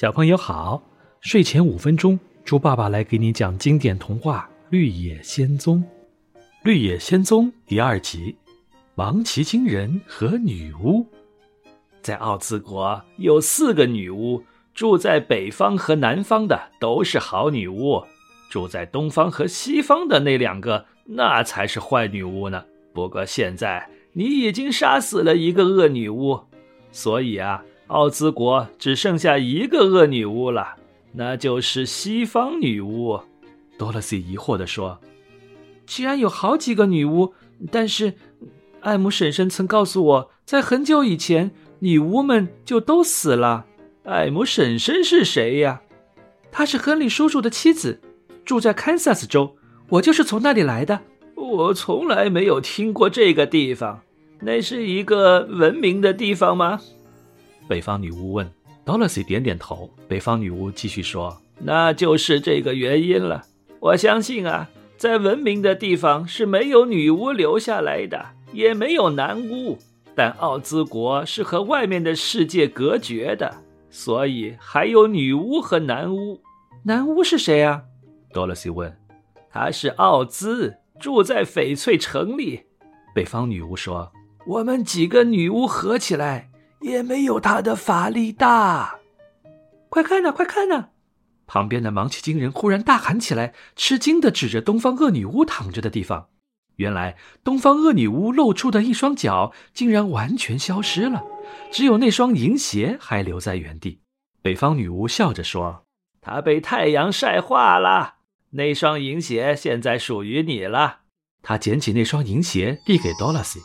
小朋友好，睡前五分钟，猪爸爸来给你讲经典童话《绿野仙踪》。《绿野仙踪》第二集：芒奇金人和女巫。在奥兹国有四个女巫，住在北方和南方的都是好女巫，住在东方和西方的那两个，那才是坏女巫呢。不过现在你已经杀死了一个恶女巫，所以啊。奥兹国只剩下一个恶女巫了，那就是西方女巫。多萝西疑惑地说：“既然有好几个女巫，但是艾姆婶婶曾告诉我在很久以前，女巫们就都死了。艾姆婶婶是谁呀？她是亨利叔叔的妻子，住在堪萨斯州。我就是从那里来的。我从来没有听过这个地方，那是一个文明的地方吗？”北方女巫问，Dorothy 点点头。北方女巫继续说：“那就是这个原因了。我相信啊，在文明的地方是没有女巫留下来的，也没有男巫。但奥兹国是和外面的世界隔绝的，所以还有女巫和男巫。男巫是谁啊？”Dorothy 问。“他是奥兹，住在翡翠城里。”北方女巫说：“我们几个女巫合起来。”也没有他的法力大，快看呐，快看呐！旁边的芒奇金人忽然大喊起来，吃惊的指着东方恶女巫躺着的地方。原来，东方恶女巫露出的一双脚竟然完全消失了，只有那双银鞋还留在原地。北方女巫笑着说：“她被太阳晒化了，那双银鞋现在属于你了。”她捡起那双银鞋，递给多萝西。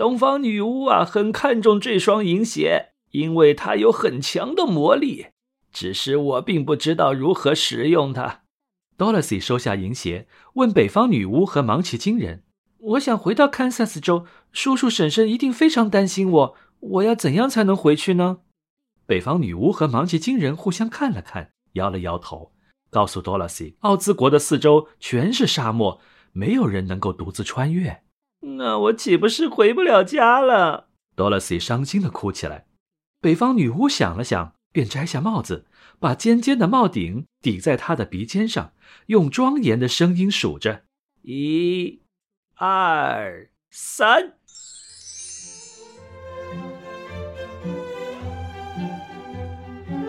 东方女巫啊，很看重这双银鞋，因为它有很强的魔力。只是我并不知道如何使用它。Dorothy 收下银鞋，问北方女巫和芒奇金人：“我想回到堪萨斯州，叔叔婶婶一定非常担心我。我要怎样才能回去呢？”北方女巫和芒奇金人互相看了看，摇了摇头，告诉 Dorothy：“ 奥兹国的四周全是沙漠，没有人能够独自穿越。”那我岂不是回不了家了？多萝西伤心的哭起来。北方女巫想了想，便摘下帽子，把尖尖的帽顶抵在她的鼻尖上，用庄严的声音数着：一、二、三。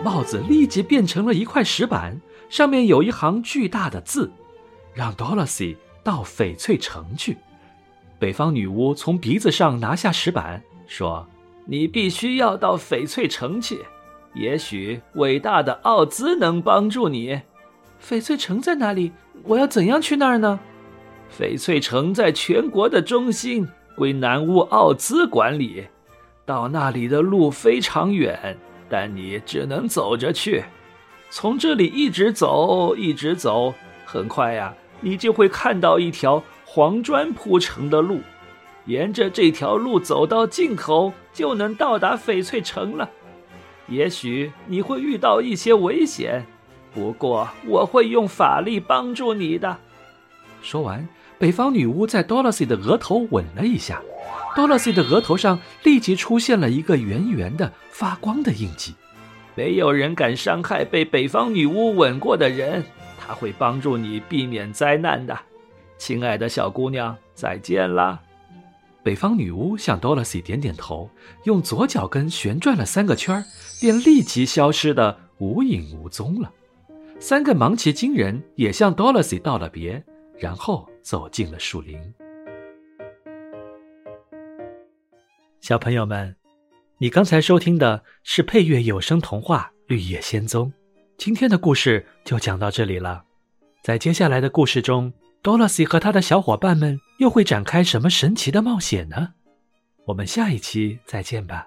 帽子立即变成了一块石板，上面有一行巨大的字：“让多萝西到翡翠城去。”北方女巫从鼻子上拿下石板，说：“你必须要到翡翠城去，也许伟大的奥兹能帮助你。翡翠城在哪里？我要怎样去那儿呢？”翡翠城在全国的中心，归南巫奥兹管理。到那里的路非常远，但你只能走着去。从这里一直走，一直走，很快呀，你就会看到一条。黄砖铺成的路，沿着这条路走到尽头，就能到达翡翠城了。也许你会遇到一些危险，不过我会用法力帮助你的。说完，北方女巫在 Dorothy 的额头吻了一下，Dorothy 的额头上立即出现了一个圆圆的发光的印记。没有人敢伤害被北方女巫吻过的人，她会帮助你避免灾难的。亲爱的小姑娘，再见啦！北方女巫向 Dorothy 点点头，用左脚跟旋转了三个圈便立即消失的无影无踪了。三个芒奇金人也向 Dorothy 道了别，然后走进了树林。小朋友们，你刚才收听的是配乐有声童话《绿野仙踪》，今天的故事就讲到这里了。在接下来的故事中。多萝西和他的小伙伴们又会展开什么神奇的冒险呢？我们下一期再见吧。